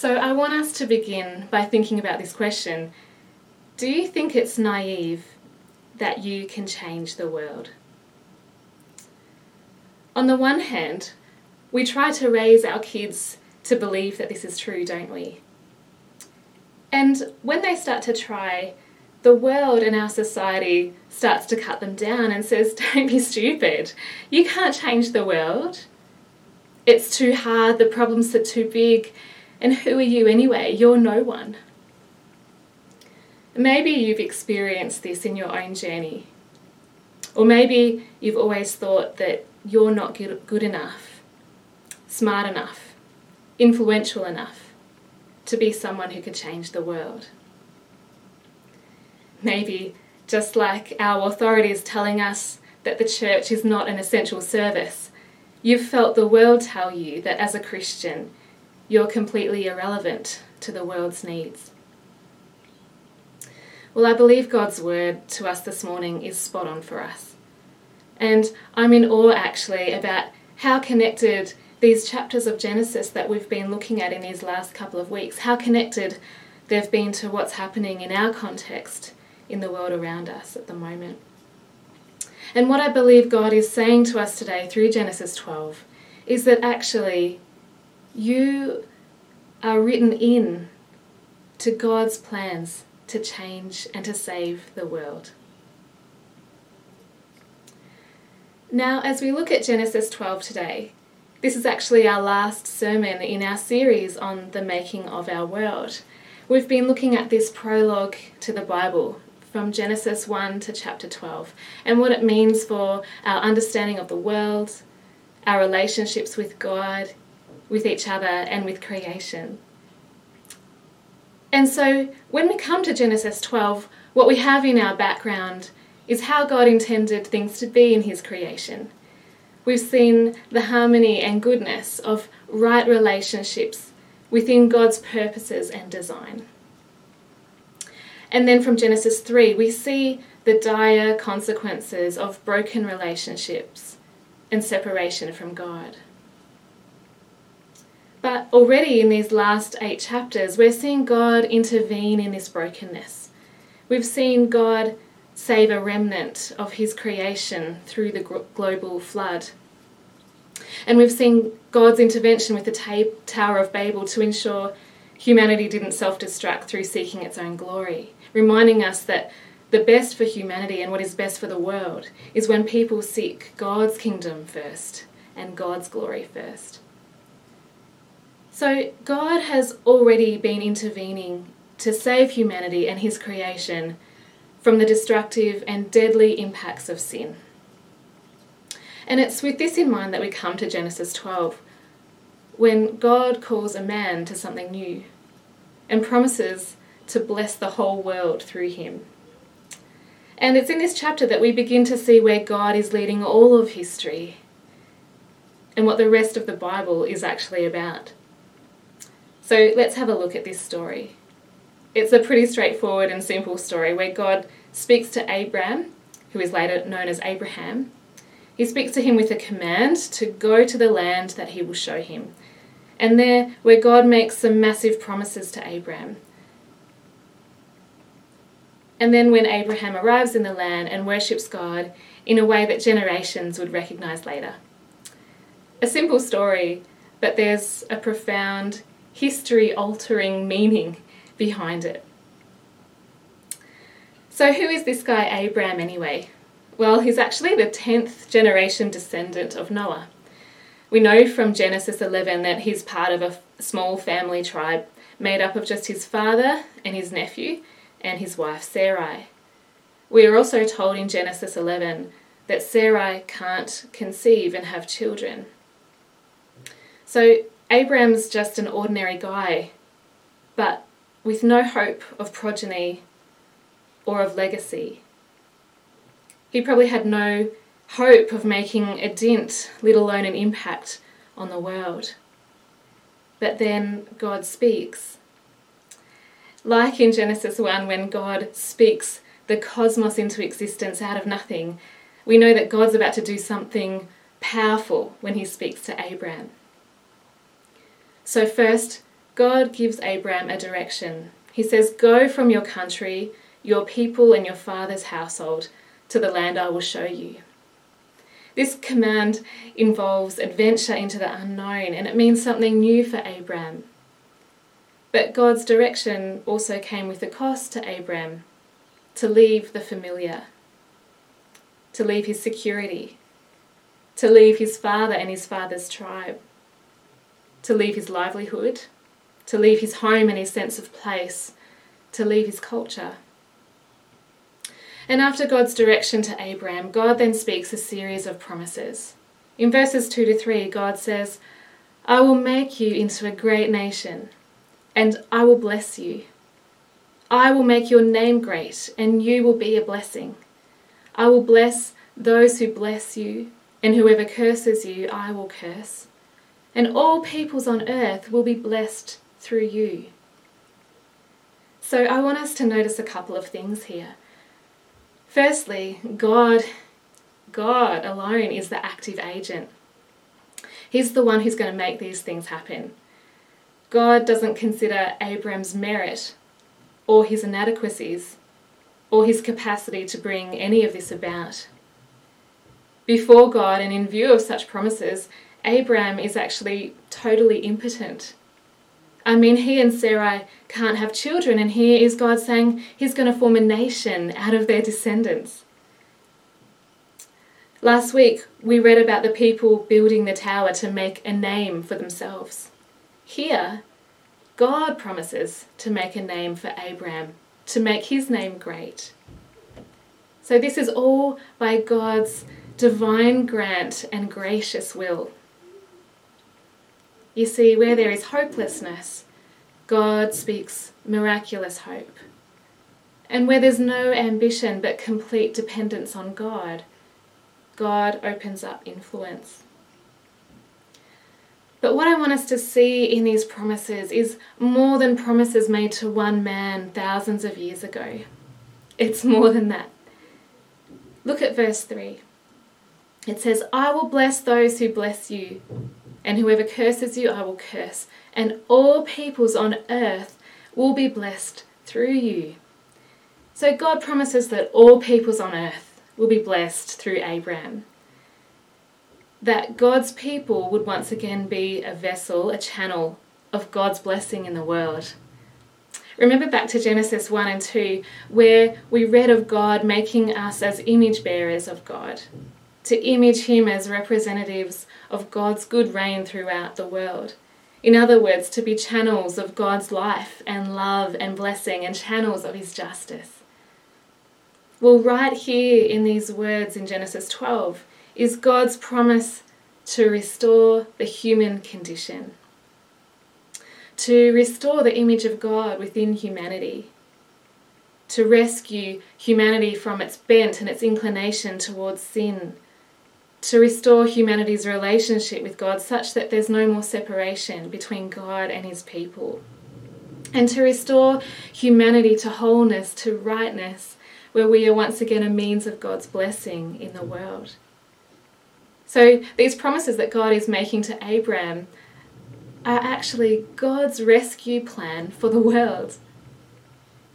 So I want us to begin by thinking about this question Do you think it's naive that you can change the world? On the one hand, we try to raise our kids to believe that this is true, don't we? And when they start to try, the world and our society starts to cut them down and says, Don't be stupid. You can't change the world. It's too hard, the problems are too big, and who are you anyway? You're no one. Maybe you've experienced this in your own journey. Or maybe you've always thought that you're not good enough, smart enough, influential enough to be someone who could change the world. Maybe, just like our authorities telling us that the church is not an essential service, you've felt the world tell you that as a Christian, you're completely irrelevant to the world's needs. Well, I believe God's word to us this morning is spot on for us. And I'm in awe actually about how connected these chapters of Genesis that we've been looking at in these last couple of weeks, how connected they've been to what's happening in our context in the world around us at the moment. And what I believe God is saying to us today through Genesis 12 is that actually you are written in to God's plans to change and to save the world. Now, as we look at Genesis 12 today, this is actually our last sermon in our series on the making of our world. We've been looking at this prologue to the Bible from Genesis 1 to chapter 12 and what it means for our understanding of the world, our relationships with God, with each other, and with creation. And so when we come to Genesis 12, what we have in our background is how God intended things to be in His creation. We've seen the harmony and goodness of right relationships within God's purposes and design. And then from Genesis 3, we see the dire consequences of broken relationships and separation from God. But already in these last eight chapters, we're seeing God intervene in this brokenness. We've seen God save a remnant of his creation through the global flood. And we've seen God's intervention with the Tower of Babel to ensure humanity didn't self destruct through seeking its own glory reminding us that the best for humanity and what is best for the world is when people seek God's kingdom first and God's glory first. So, God has already been intervening to save humanity and His creation from the destructive and deadly impacts of sin. And it's with this in mind that we come to Genesis 12, when God calls a man to something new and promises to bless the whole world through him. And it's in this chapter that we begin to see where God is leading all of history and what the rest of the Bible is actually about. So let's have a look at this story. It's a pretty straightforward and simple story where God speaks to Abram, who is later known as Abraham. He speaks to him with a command to go to the land that he will show him. And there, where God makes some massive promises to Abram, and then when Abraham arrives in the land and worships God in a way that generations would recognize later. A simple story, but there's a profound, history altering meaning behind it. So, who is this guy Abraham anyway? Well, he's actually the 10th generation descendant of Noah. We know from Genesis 11 that he's part of a small family tribe made up of just his father and his nephew, and his wife Sarai. We are also told in Genesis 11 that Sarai can't conceive and have children. So Abram's just an ordinary guy, but with no hope of progeny or of legacy. He probably had no hope of making a dent, let alone an impact, on the world. But then God speaks like in Genesis 1, when God speaks the cosmos into existence out of nothing, we know that God's about to do something powerful when he speaks to Abraham. So, first, God gives Abram a direction. He says, Go from your country, your people, and your father's household to the land I will show you. This command involves adventure into the unknown and it means something new for Abram. But God's direction also came with a cost to Abram to leave the familiar, to leave his security, to leave his father and his father's tribe, to leave his livelihood, to leave his home and his sense of place, to leave his culture. And after God's direction to Abram, God then speaks a series of promises. In verses 2 to 3, God says, I will make you into a great nation, and I will bless you. I will make your name great, and you will be a blessing. I will bless those who bless you, and whoever curses you, I will curse. And all peoples on earth will be blessed through you. So I want us to notice a couple of things here. Firstly, God, God alone is the active agent. He's the one who's going to make these things happen. God doesn't consider Abram's merit or his inadequacies or his capacity to bring any of this about. Before God and in view of such promises, Abram is actually totally impotent. I mean, he and Sarai can't have children, and here is God saying he's going to form a nation out of their descendants. Last week, we read about the people building the tower to make a name for themselves. Here, God promises to make a name for Abram, to make his name great. So, this is all by God's divine grant and gracious will. You see, where there is hopelessness, God speaks miraculous hope. And where there's no ambition but complete dependence on God, God opens up influence. But what I want us to see in these promises is more than promises made to one man thousands of years ago. It's more than that. Look at verse 3. It says, I will bless those who bless you, and whoever curses you, I will curse, and all peoples on earth will be blessed through you. So God promises that all peoples on earth will be blessed through Abraham. That God's people would once again be a vessel, a channel of God's blessing in the world. Remember back to Genesis 1 and 2, where we read of God making us as image bearers of God, to image Him as representatives of God's good reign throughout the world. In other words, to be channels of God's life and love and blessing and channels of His justice. Well, right here in these words in Genesis 12 is God's promise to restore the human condition, to restore the image of God within humanity, to rescue humanity from its bent and its inclination towards sin to restore humanity's relationship with God such that there's no more separation between God and his people. And to restore humanity to wholeness, to rightness, where we are once again a means of God's blessing in the world. So, these promises that God is making to Abraham are actually God's rescue plan for the world.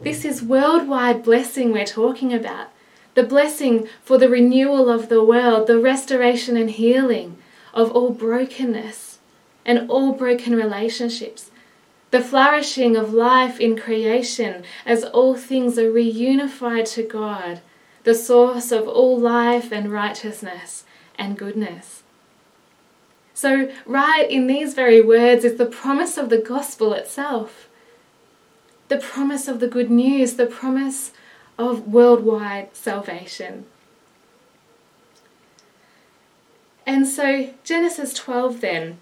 This is worldwide blessing we're talking about the blessing for the renewal of the world, the restoration and healing of all brokenness and all broken relationships, the flourishing of life in creation as all things are reunified to God, the source of all life and righteousness and goodness. So, right in these very words is the promise of the gospel itself. The promise of the good news, the promise of worldwide salvation. And so, Genesis 12 then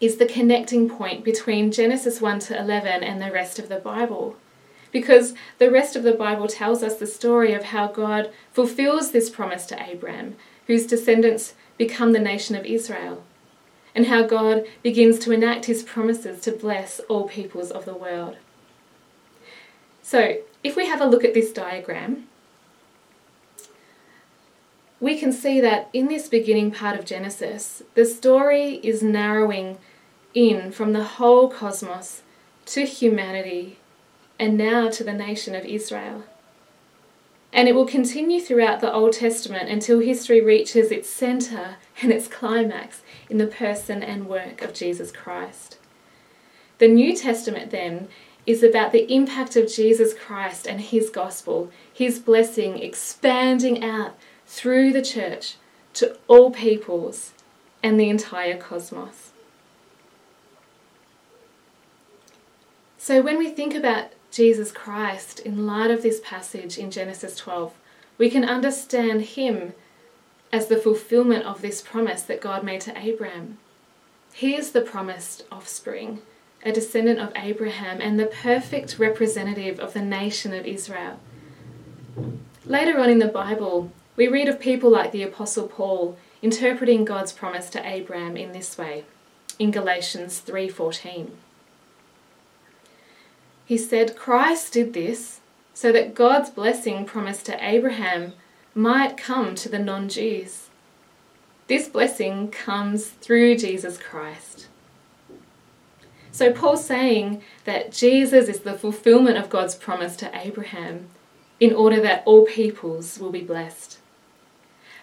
is the connecting point between Genesis 1 to 11 and the rest of the Bible. Because the rest of the Bible tells us the story of how God fulfills this promise to Abraham, whose descendants become the nation of Israel, and how God begins to enact his promises to bless all peoples of the world. So, if we have a look at this diagram, we can see that in this beginning part of Genesis, the story is narrowing in from the whole cosmos to humanity, and now to the nation of Israel. And it will continue throughout the Old Testament until history reaches its centre and its climax in the person and work of Jesus Christ. The New Testament, then, is about the impact of Jesus Christ and his gospel, his blessing expanding out through the church to all peoples and the entire cosmos. So, when we think about Jesus Christ in light of this passage in Genesis 12, we can understand him as the fulfillment of this promise that God made to Abraham. He is the promised offspring, a descendant of Abraham, and the perfect representative of the nation of Israel. Later on in the Bible, we read of people like the Apostle Paul interpreting God's promise to Abraham in this way in Galatians 3:14. He said Christ did this so that God's blessing promised to Abraham might come to the non-Jews. This blessing comes through Jesus Christ. So Paul's saying that Jesus is the fulfillment of God's promise to Abraham in order that all peoples will be blessed.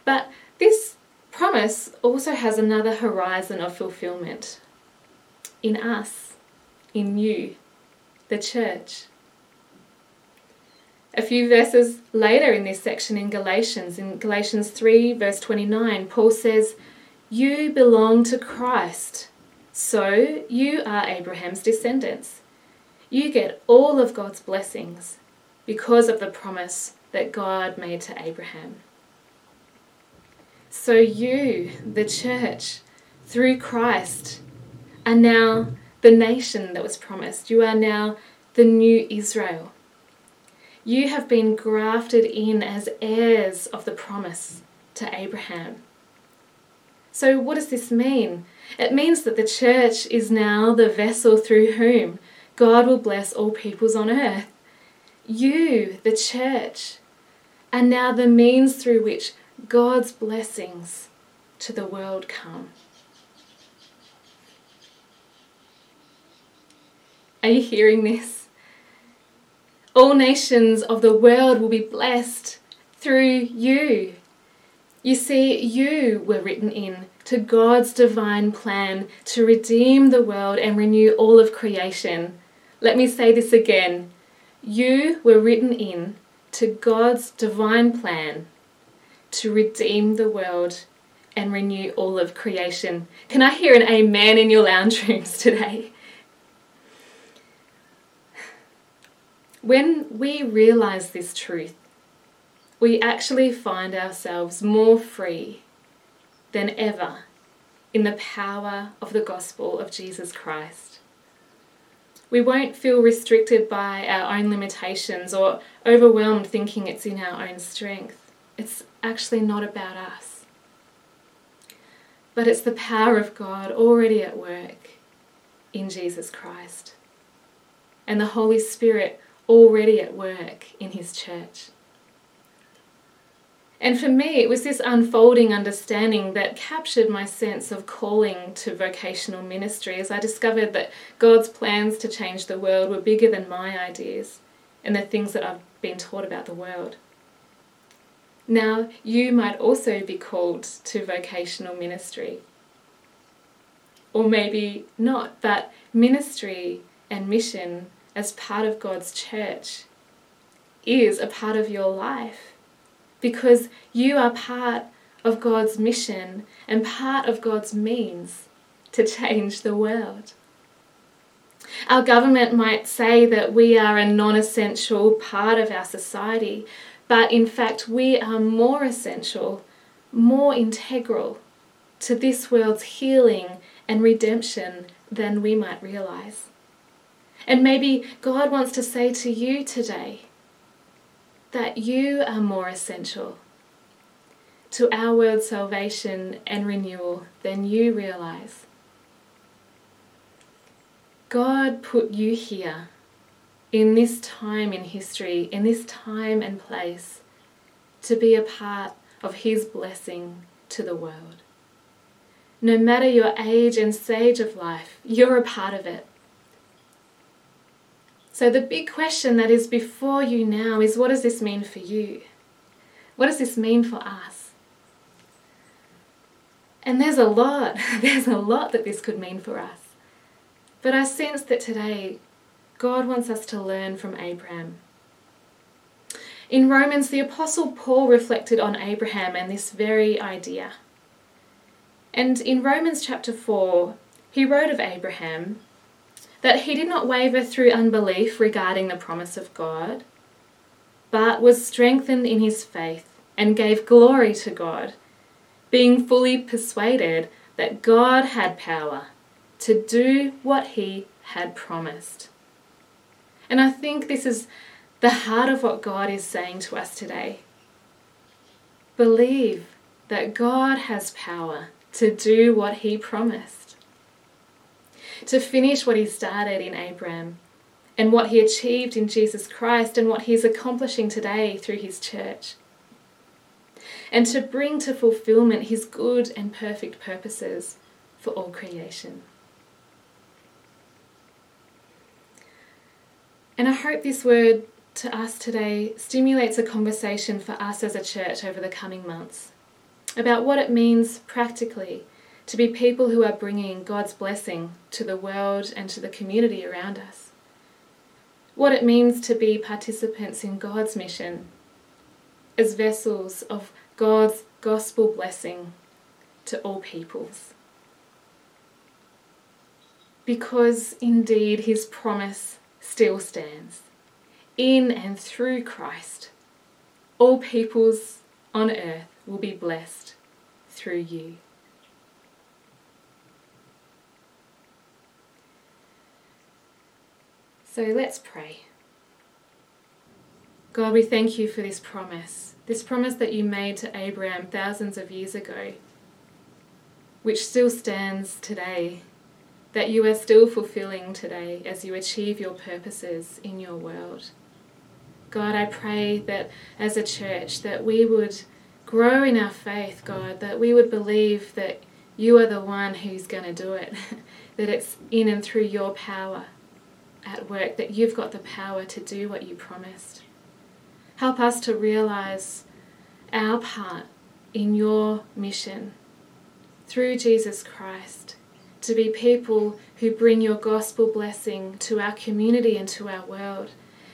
But this promise also has another horizon of fulfillment in us, in you, the church. A few verses later in this section in Galatians, in Galatians 3, verse 29, Paul says, You belong to Christ, so you are Abraham's descendants. You get all of God's blessings because of the promise that God made to Abraham. So you, the church, through Christ, are now the nation that was promised. You are now the new Israel. You have been grafted in as heirs of the promise to Abraham. So, what does this mean? It means that the church is now the vessel through whom God will bless all peoples on earth. You, the church, are now the means through which God's blessings to the world come. Are you hearing this? All nations of the world will be blessed through you. You see, you were written in to God's divine plan to redeem the world and renew all of creation. Let me say this again. You were written in to God's divine plan to redeem the world and renew all of creation. Can I hear an amen in your lounge rooms today? When we realize this truth, we actually find ourselves more free than ever in the power of the gospel of Jesus Christ. We won't feel restricted by our own limitations or overwhelmed thinking it's in our own strength. It's actually not about us. But it's the power of God already at work in Jesus Christ. And the Holy Spirit already at work in His church. And for me, it was this unfolding understanding that captured my sense of calling to vocational ministry as I discovered that God's plans to change the world were bigger than my ideas and the things that I've been taught about the world. Now, you might also be called to vocational ministry. Or maybe not, but ministry and mission as part of God's church is a part of your life because you are part of God's mission and part of God's means to change the world. Our government might say that we are a non essential part of our society, but in fact, we are more essential, more integral to this world's healing and redemption than we might realize. And maybe God wants to say to you today that you are more essential to our world's salvation and renewal than you realize. God put you here in this time in history, in this time and place, to be a part of His blessing to the world. No matter your age and stage of life, you're a part of it. So, the big question that is before you now is what does this mean for you? What does this mean for us? And there's a lot, there's a lot that this could mean for us. But I sense that today God wants us to learn from Abraham. In Romans, the Apostle Paul reflected on Abraham and this very idea. And in Romans chapter 4, he wrote of Abraham that he did not waver through unbelief regarding the promise of God, but was strengthened in his faith and gave glory to God, being fully persuaded that God had power to do what he had promised. And I think this is the heart of what God is saying to us today. Believe that God has power to do what he promised, to finish what he started in Abraham and what he achieved in Jesus Christ and what he is accomplishing today through his church, and to bring to fulfillment his good and perfect purposes for all creation. And I hope this word to us today stimulates a conversation for us as a church over the coming months about what it means practically to be people who are bringing God's blessing to the world and to the community around us. What it means to be participants in God's mission as vessels of God's gospel blessing to all peoples. Because indeed his promise still stands in and through Christ, all peoples on earth will be blessed through you. So let's pray. God, we thank you for this promise, this promise that you made to Abraham thousands of years ago, which still stands today, that you are still fulfilling today as you achieve your purposes in your world. God, I pray that as a church that we would grow in our faith, God, that we would believe that you are the one who's going to do it, that it's in and through your power at work, that you've got the power to do what you promised. Help us to realize our part in your mission through Jesus Christ to be people who bring your gospel blessing to our community and to our world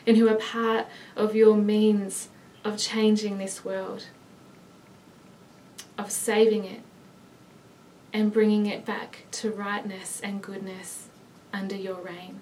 and who are part of your means of changing this world, of saving it and bringing it back to rightness and goodness under your reign.